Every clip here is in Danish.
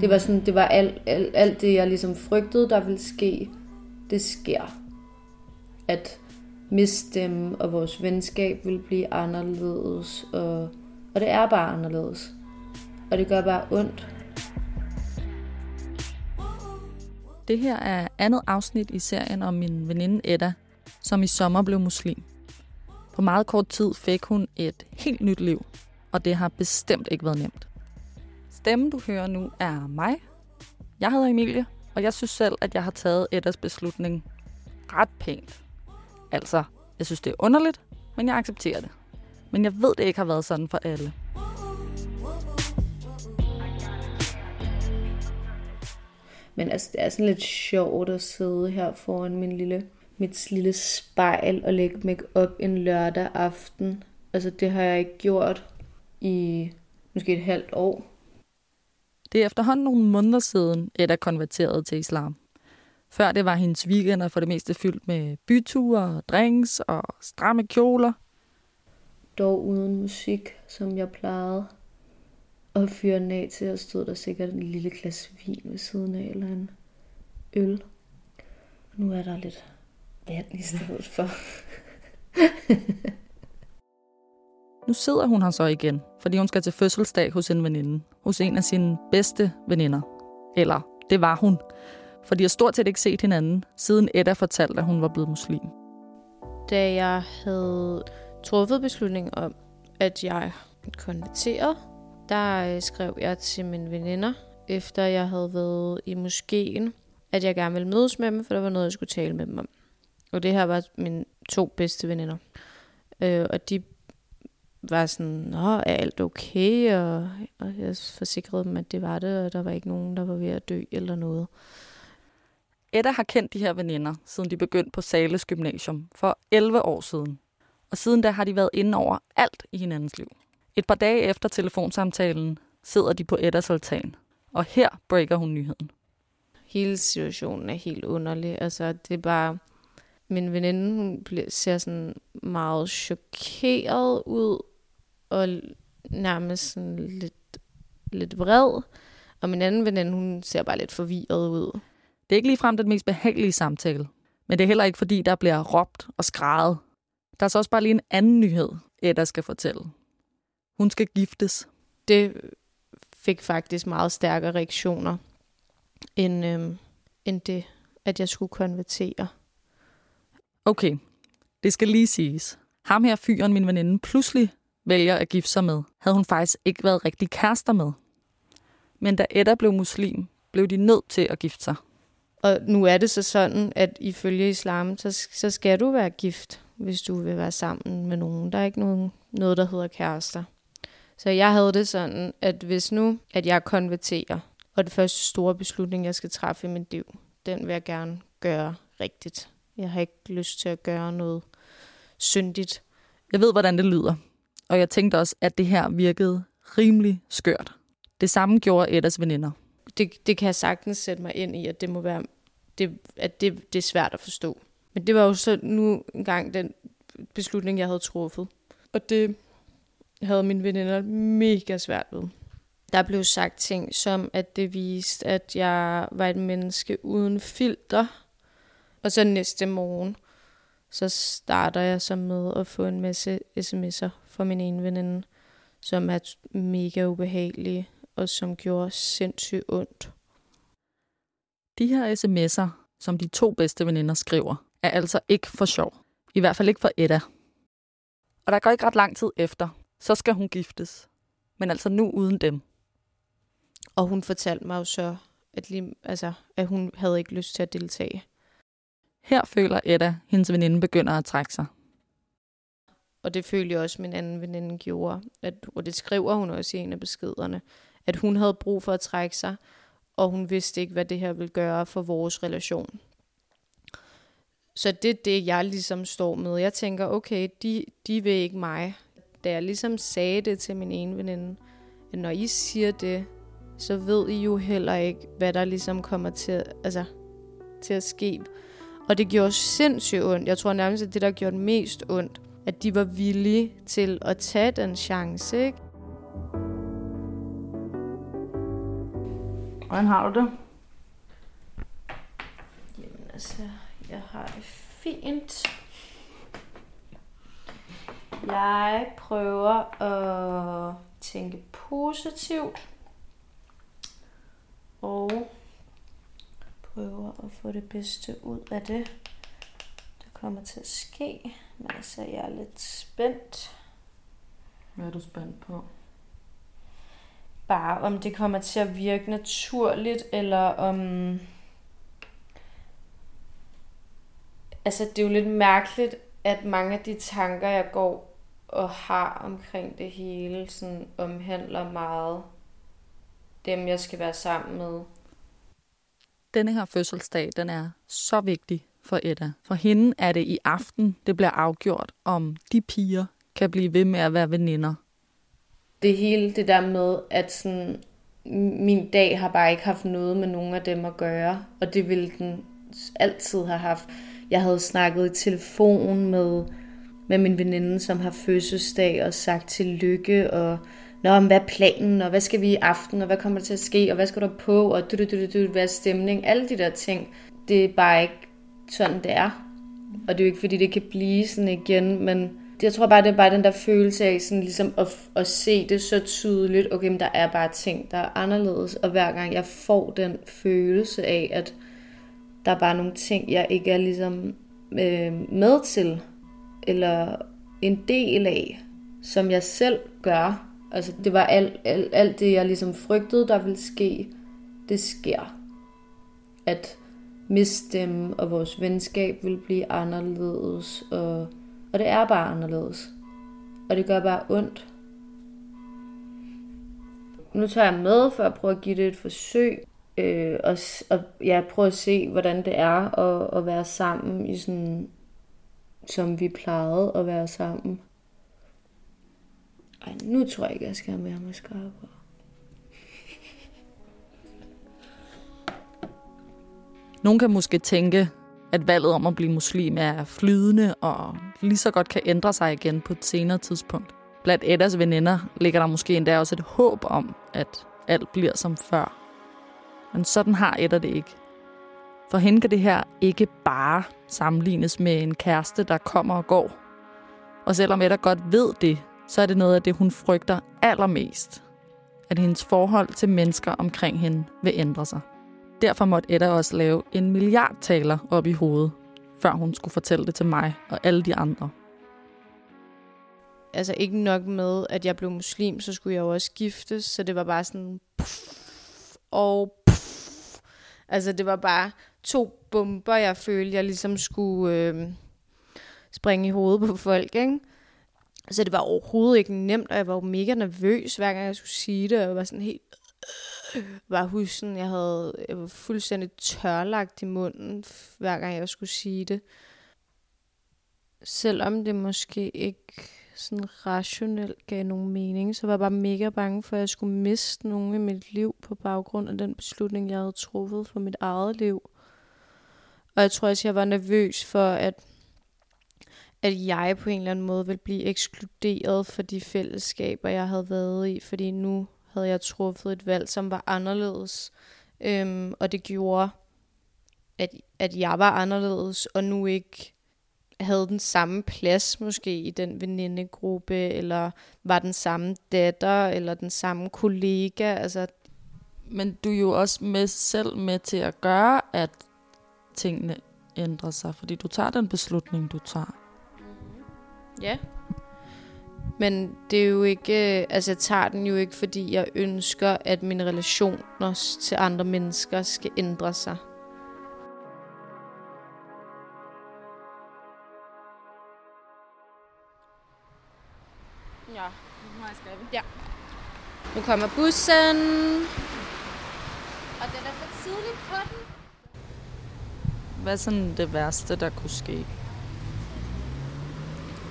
Det var sådan, det var alt, alt, alt det, jeg ligesom frygtede, der ville ske, det sker. At miste dem, og vores venskab vil blive anderledes, og, og det er bare anderledes. Og det gør bare ondt. Det her er andet afsnit i serien om min veninde Edda, som i sommer blev muslim. På meget kort tid fik hun et helt nyt liv, og det har bestemt ikke været nemt stemme, du hører nu, er mig. Jeg hedder Emilie, og jeg synes selv, at jeg har taget Eddas beslutning ret pænt. Altså, jeg synes, det er underligt, men jeg accepterer det. Men jeg ved, det ikke har været sådan for alle. Men altså, det er sådan lidt sjovt at sidde her foran min lille, mit lille spejl og lægge make op en lørdag aften. Altså, det har jeg ikke gjort i måske et halvt år. Det er efterhånden nogle måneder siden, Edda konverterede til islam. Før det var hendes weekender for det meste fyldt med byture, drinks og stramme kjoler. Dog uden musik, som jeg plejede. Og fyre den af til, at stod der sikkert en lille glas vin ved siden af, eller en øl. Og nu er der lidt vand i stedet for. nu sidder hun her så igen, fordi hun skal til fødselsdag hos en veninde. Hos en af sine bedste veninder. Eller det var hun. For de har stort set ikke set hinanden, siden Edda fortalte, at hun var blevet muslim. Da jeg havde truffet beslutningen om, at jeg konverterede, der øh, skrev jeg til mine veninder, efter jeg havde været i moskeen, at jeg gerne ville mødes med dem, for der var noget, jeg skulle tale med dem om. Og det her var mine to bedste veninder. Øh, og de var sådan, Nå, er alt okay? Og, og jeg forsikrede dem, at det var det, og der var ikke nogen, der var ved at dø eller noget. Edda har kendt de her veninder, siden de begyndte på Sales Gymnasium for 11 år siden. Og siden da har de været inde over alt i hinandens liv. Et par dage efter telefonsamtalen sidder de på Eddas altan, og her breaker hun nyheden. Hele situationen er helt underlig. Altså, det er bare... Min veninde hun ser sådan meget chokeret ud, og nærmest sådan lidt, lidt vred. Og min anden veninde, hun ser bare lidt forvirret ud. Det er ikke ligefrem den mest behagelige samtale. Men det er heller ikke, fordi der bliver råbt og skrædet. Der er så også bare lige en anden nyhed, Edda skal fortælle. Hun skal giftes. Det fik faktisk meget stærkere reaktioner, end, øhm, end det, at jeg skulle konvertere. Okay, det skal lige siges. Ham her fyren, min veninde, pludselig vælger at gifte sig med, havde hun faktisk ikke været rigtig kærester med. Men da Edda blev muslim, blev de nødt til at gifte sig. Og nu er det så sådan, at ifølge islam, så, så skal du være gift, hvis du vil være sammen med nogen. Der er ikke nogen, noget, der hedder kærester. Så jeg havde det sådan, at hvis nu, at jeg konverterer, og det første store beslutning, jeg skal træffe i mit liv, den vil jeg gerne gøre rigtigt. Jeg har ikke lyst til at gøre noget syndigt. Jeg ved, hvordan det lyder. Og jeg tænkte også, at det her virkede rimelig skørt. Det samme gjorde Eddas veninder. Det, det kan jeg sagtens sætte mig ind i, at det må være, det, at det, det er svært at forstå. Men det var jo så nu engang den beslutning, jeg havde truffet. Og det havde mine veninder mega svært ved. Der blev sagt ting som, at det viste, at jeg var et menneske uden filter. Og så næste morgen, så starter jeg så med at få en masse sms'er fra min ene veninde, som er mega ubehagelige, og som gjorde sindssygt ondt. De her sms'er, som de to bedste veninder skriver, er altså ikke for sjov. I hvert fald ikke for Edda. Og der går ikke ret lang tid efter, så skal hun giftes. Men altså nu uden dem. Og hun fortalte mig jo så, at, lige, altså, at hun havde ikke lyst til at deltage. Her føler Edda, hendes veninde begynder at trække sig. Og det følte jeg også, min anden veninde gjorde. At, og det skriver hun også i en af beskederne. At hun havde brug for at trække sig, og hun vidste ikke, hvad det her ville gøre for vores relation. Så det er det, jeg ligesom står med. Jeg tænker, okay, de, de vil ikke mig da jeg ligesom sagde det til min ene veninde, at når I siger det, så ved I jo heller ikke, hvad der ligesom kommer til, altså, til at ske. Og det gjorde sindssygt ondt. Jeg tror nærmest, at det, der gjorde mest ondt, at de var villige til at tage den chance, ikke? Hvordan har du det? Jamen altså, jeg har det fint. Jeg prøver at tænke positivt. Og prøver at få det bedste ud af det, der kommer til at ske. Men altså, jeg er lidt spændt. Hvad er du spændt på? Bare om det kommer til at virke naturligt, eller om... Altså, det er jo lidt mærkeligt, at mange af de tanker, jeg går og har omkring det hele, sådan omhandler meget dem, jeg skal være sammen med. Denne her fødselsdag, den er så vigtig for Edda. For hende er det i aften, det bliver afgjort, om de piger kan blive ved med at være veninder. Det hele det der med, at sådan, min dag har bare ikke haft noget med nogen af dem at gøre, og det ville den altid have haft. Jeg havde snakket i telefon med, med min veninde, som har fødselsdag, og sagt tillykke, og Nå, men hvad er planen, og hvad skal vi i aften, og hvad kommer der til at ske, og hvad skal der på, og du, du, du, du, hvad er stemning, alle de der ting. Det er bare ikke sådan, det er. Og det er jo ikke, fordi det kan blive sådan igen, men jeg tror bare, det er bare den der følelse af sådan ligesom at, at se det så tydeligt. Okay, men der er bare ting, der er anderledes. Og hver gang jeg får den følelse af, at der er bare nogle ting, jeg ikke er ligesom øh, med til, eller en del af, som jeg selv gør. Altså det var alt, alt, alt det, jeg ligesom frygtede, der ville ske, det sker. At miste dem, og vores venskab vil blive anderledes, og, og det er bare anderledes. Og det gør bare ondt. Nu tager jeg med for at prøve at give det et forsøg, øh, og, og ja, prøve at se, hvordan det er at, at være sammen i sådan, som vi plejede at være sammen. Ej, nu tror jeg ikke, jeg skal have mere mascara på. Nogen kan måske tænke, at valget om at blive muslim er flydende og lige så godt kan ændre sig igen på et senere tidspunkt. Blandt Eddas veninder ligger der måske endda også et håb om, at alt bliver som før. Men sådan har Edda det ikke. For hende kan det her ikke bare sammenlignes med en kæreste, der kommer og går. Og selvom Edda godt ved det, så er det noget af det, hun frygter allermest. At hendes forhold til mennesker omkring hende vil ændre sig. Derfor måtte Edda også lave en milliard taler op i hovedet, før hun skulle fortælle det til mig og alle de andre. Altså ikke nok med, at jeg blev muslim, så skulle jeg jo også giftes, så det var bare sådan... Puff, og puff. Altså det var bare to bomber, jeg følte, jeg ligesom skulle øh, springe i hovedet på folk, ikke? Så det var overhovedet ikke nemt, og jeg var jo mega nervøs, hver gang jeg skulle sige det, og jeg var sådan helt øh, var husen, jeg havde jeg var fuldstændig tørlagt i munden, hver gang jeg skulle sige det. Selvom det måske ikke sådan rationelt gav nogen mening, så var jeg bare mega bange for, at jeg skulle miste nogen i mit liv på baggrund af den beslutning, jeg havde truffet for mit eget liv. Og jeg tror også, jeg var nervøs for, at, at jeg på en eller anden måde ville blive ekskluderet fra de fællesskaber, jeg havde været i, fordi nu havde jeg truffet et valg, som var anderledes. Øhm, og det gjorde, at, at jeg var anderledes, og nu ikke havde den samme plads måske i den venindegruppe, eller var den samme datter, eller den samme kollega. Altså, Men du er jo også med selv med til at gøre, at tingene ændrer sig, fordi du tager den beslutning, du tager ja. Men det er jo ikke, øh, altså jeg tager den jo ikke, fordi jeg ønsker, at mine relationer til andre mennesker skal ændre sig. Ja, nu har jeg skrevet. Ja. Nu kommer bussen. Og den er for tidligt på den. Hvad er sådan det værste, der kunne ske?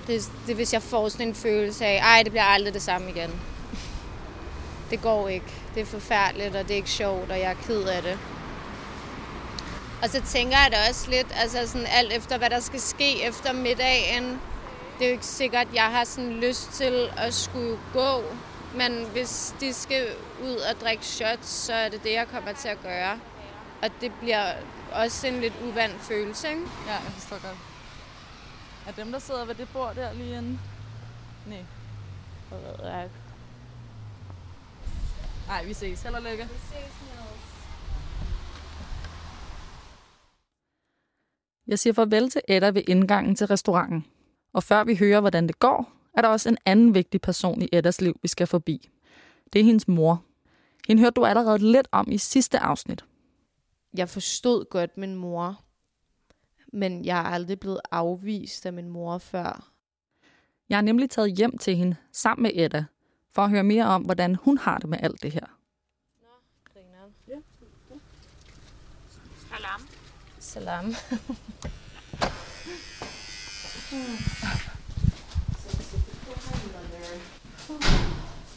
Det, det hvis jeg får sådan en følelse af, ej, det bliver aldrig det samme igen. Det går ikke. Det er forfærdeligt, og det er ikke sjovt, og jeg er ked af det. Og så tænker jeg da også lidt, altså sådan alt efter, hvad der skal ske efter middagen. Det er jo ikke sikkert, at jeg har sådan lyst til at skulle gå. Men hvis de skal ud og drikke shots, så er det det, jeg kommer til at gøre. Og det bliver også en lidt uvand følelse, ikke? Ja, jeg forstår godt. Er dem, der sidder ved det bord der lige inde? Nej. Ved jeg ikke. Nej, vi ses. Held og lykke. Vi ses, Niels. Jeg siger farvel til Edda ved indgangen til restauranten. Og før vi hører, hvordan det går, er der også en anden vigtig person i Eddas liv, vi skal forbi. Det er hendes mor. Hende hørte du allerede lidt om i sidste afsnit. Jeg forstod godt min mor, men jeg er aldrig blevet afvist af min mor før. Jeg har nemlig taget hjem til hende sammen med Edda, for at høre mere om, hvordan hun har det med alt det her. Salam. Salam.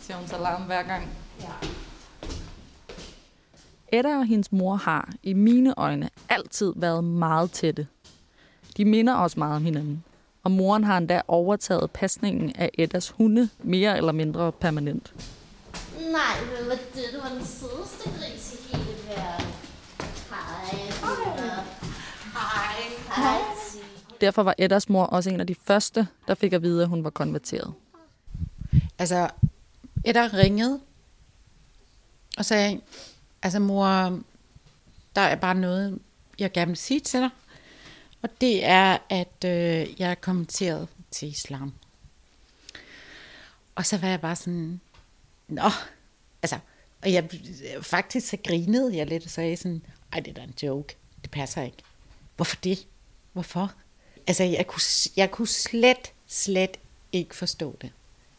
Siger hun salam hver gang. Ja. Edda og hendes mor har, i mine øjne, altid været meget tætte. De minder også meget om hinanden. Og moren har endda overtaget pasningen af Eddas hunde mere eller mindre permanent. Nej, men hvad det? Du var den sødeste gris i hele verden. Hej. Hej. Hej. Derfor var Eddas mor også en af de første, der fik at vide, at hun var konverteret. Altså, Edda ringede og sagde, altså mor, der er bare noget, jeg gerne vil sige til dig. Og det er, at øh, jeg er kommenteret til islam. Og så var jeg bare sådan, nå, altså, og jeg, faktisk så grinede jeg lidt og sagde sådan, ej, det er da en joke, det passer ikke. Hvorfor det? Hvorfor? Altså, jeg kunne, jeg kunne slet, slet ikke forstå det.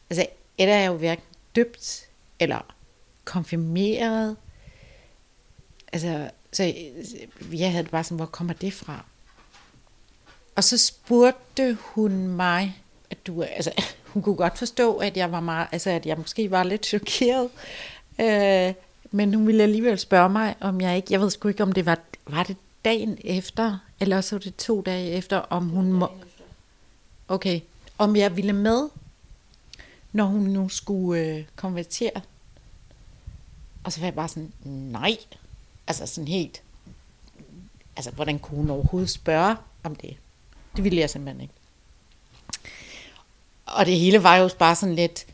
Altså, et er jo hverken døbt eller konfirmeret. Altså, så jeg havde det bare sådan, hvor kommer det fra? Og så spurgte hun mig, at du, altså, hun kunne godt forstå, at jeg var meget, altså, at jeg måske var lidt chokeret. Øh, men hun ville alligevel spørge mig, om jeg ikke, jeg ved sgu ikke, om det var, var det dagen efter, eller så var det to dage efter, om hun må, okay, om jeg ville med, når hun nu skulle øh, konvertere. Og så var jeg bare sådan, nej, altså sådan helt, altså hvordan kunne hun overhovedet spørge om det? Det ville jeg simpelthen ikke. Og det hele var jo bare sådan lidt,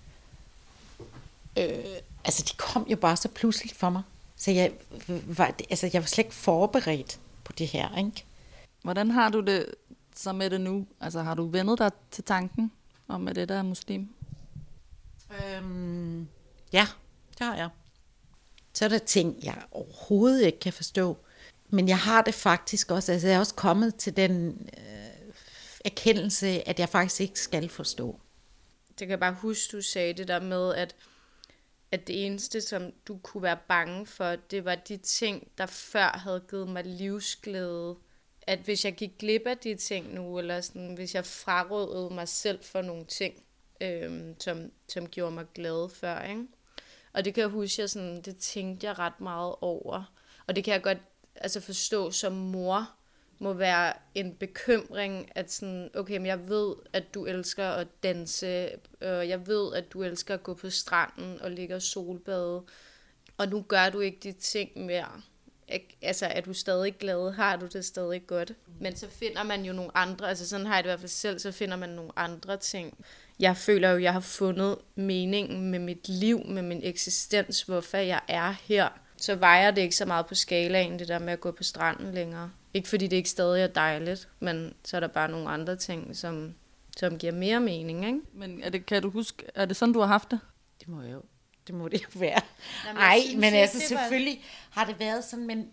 øh, altså de kom jo bare så pludseligt for mig. Så jeg var, altså jeg var slet ikke forberedt på det her, ikke? Hvordan har du det så med det nu? Altså har du vendet dig til tanken om, at det der er muslim? Øhm, ja, det har jeg. Så er der ting, jeg overhovedet ikke kan forstå. Men jeg har det faktisk også, altså jeg er også kommet til den øh, erkendelse, at jeg faktisk ikke skal forstå. Det kan jeg bare huske, du sagde det der med, at, at det eneste, som du kunne være bange for, det var de ting, der før havde givet mig livsglæde. At hvis jeg gik glip af de ting nu, eller sådan, hvis jeg frarådede mig selv for nogle ting, øhm, som, som gjorde mig glad før, ikke? Og det kan jeg huske, jeg sådan, det tænkte jeg ret meget over. Og det kan jeg godt altså forstå som mor, må være en bekymring, at sådan, okay, men jeg ved, at du elsker at danse, og jeg ved, at du elsker at gå på stranden og ligge og solbade, og nu gør du ikke de ting mere. Altså, er du stadig glad? Har du det stadig godt? Men så finder man jo nogle andre, altså sådan har jeg det i hvert fald selv, så finder man nogle andre ting. Jeg føler jo, jeg har fundet meningen med mit liv, med min eksistens, hvorfor jeg er her. Så vejer det ikke så meget på skalaen, det der med at gå på stranden længere. Ikke fordi det ikke stadig er dejligt, men så er der bare nogle andre ting, som, som giver mere mening, ikke? Men er det, kan du huske, er det sådan, du har haft det? Det må jo, det må det jo være. Jamen, jeg Nej, synes men altså det var- selvfølgelig har det været sådan, men,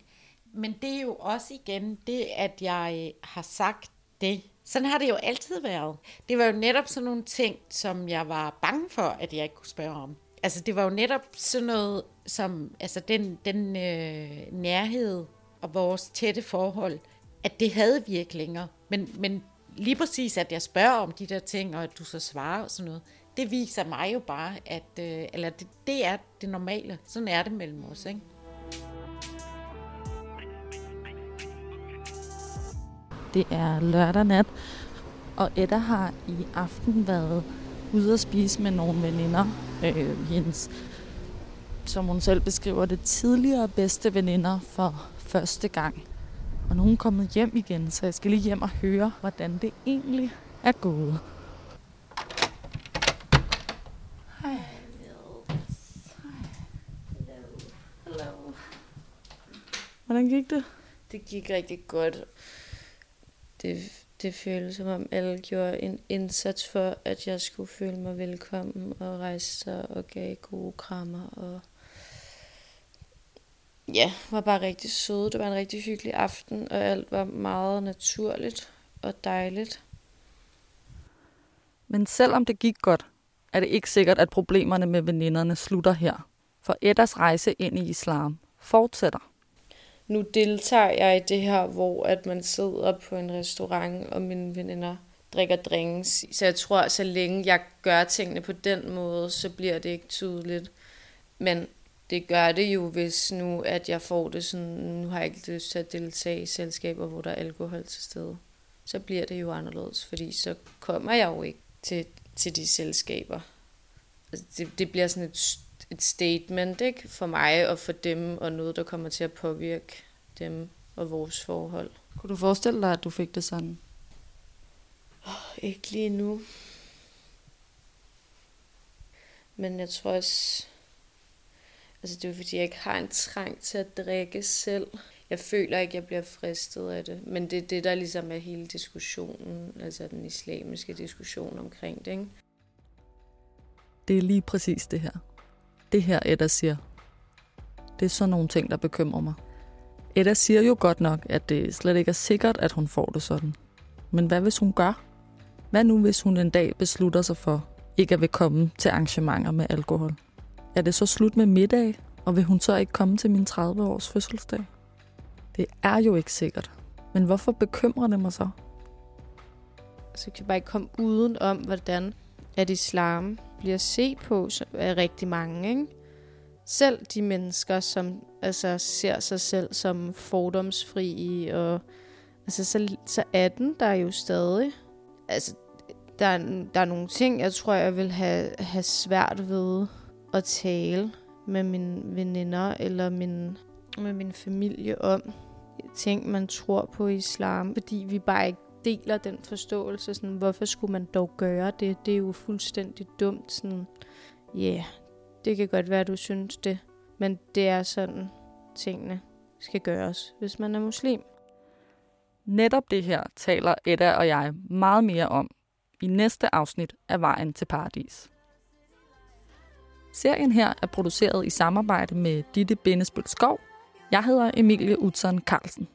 men det er jo også igen det, at jeg har sagt det. Sådan har det jo altid været. Det var jo netop sådan nogle ting, som jeg var bange for, at jeg ikke kunne spørge om. Altså det var jo netop sådan noget, som, altså den, den øh, nærhed og vores tætte forhold, at det havde vi ikke længere. Men, men lige præcis, at jeg spørger om de der ting, og at du så svarer og sådan noget, det viser mig jo bare, at øh, eller det, det er det normale. Sådan er det mellem os, ikke? Det er lørdag nat, og Edda har i aften været ude at spise med nogle veninder. Øh, hendes, som hun selv beskriver det, tidligere bedste veninder for første gang. Og nu er hun kommet hjem igen, så jeg skal lige hjem og høre, hvordan det egentlig er gået. Hvordan gik det? Det gik rigtig godt. Det, det føltes som om alle gjorde en indsats for, at jeg skulle føle mig velkommen og rejse sig og gav gode krammer. Og ja, var bare rigtig søde. Det var en rigtig hyggelig aften, og alt var meget naturligt og dejligt. Men selvom det gik godt, er det ikke sikkert, at problemerne med veninderne slutter her. For Eddas rejse ind i islam fortsætter nu deltager jeg i det her, hvor at man sidder på en restaurant, og mine veninder drikker drinks. Så jeg tror, at så længe jeg gør tingene på den måde, så bliver det ikke tydeligt. Men det gør det jo, hvis nu, at jeg får det sådan, nu har jeg ikke lyst til at deltage i selskaber, hvor der er alkohol til stede. Så bliver det jo anderledes, fordi så kommer jeg jo ikke til, til de selskaber. Altså det, det bliver sådan et et statement ikke? for mig og for dem, og noget, der kommer til at påvirke dem og vores forhold. Kunne du forestille dig, at du fik det sådan? Oh, ikke lige nu. Men jeg tror også, altså det er fordi, jeg ikke har en trang til at drikke selv. Jeg føler ikke, jeg bliver fristet af det. Men det er det, der ligesom er hele diskussionen, altså den islamiske diskussion omkring det. Ikke? Det er lige præcis det her det her, Edda siger. Det er sådan nogle ting, der bekymrer mig. Edda siger jo godt nok, at det slet ikke er sikkert, at hun får det sådan. Men hvad hvis hun gør? Hvad nu, hvis hun en dag beslutter sig for ikke at vil komme til arrangementer med alkohol? Er det så slut med middag, og vil hun så ikke komme til min 30-års fødselsdag? Det er jo ikke sikkert. Men hvorfor bekymrer det mig så? Altså, så kan jeg bare ikke komme uden om, hvordan at islam bliver set på af rigtig mange. Ikke? Selv de mennesker, som altså, ser sig selv som fordomsfri, og altså, så, så er den der jo stadig. Altså, der, er, der er nogle ting, jeg tror, jeg vil have, have svært ved at tale med mine veninder eller min, med min familie om ting, man tror på i islam, fordi vi bare ikke deler den forståelse. Sådan, hvorfor skulle man dog gøre det? Det er jo fuldstændig dumt. Sådan, ja, yeah, det kan godt være, du synes det. Men det er sådan, tingene skal gøres, hvis man er muslim. Netop det her taler Edda og jeg meget mere om i næste afsnit af Vejen til Paradis. Serien her er produceret i samarbejde med Ditte Bindesbøl Skov. Jeg hedder Emilie Utzon Carlsen.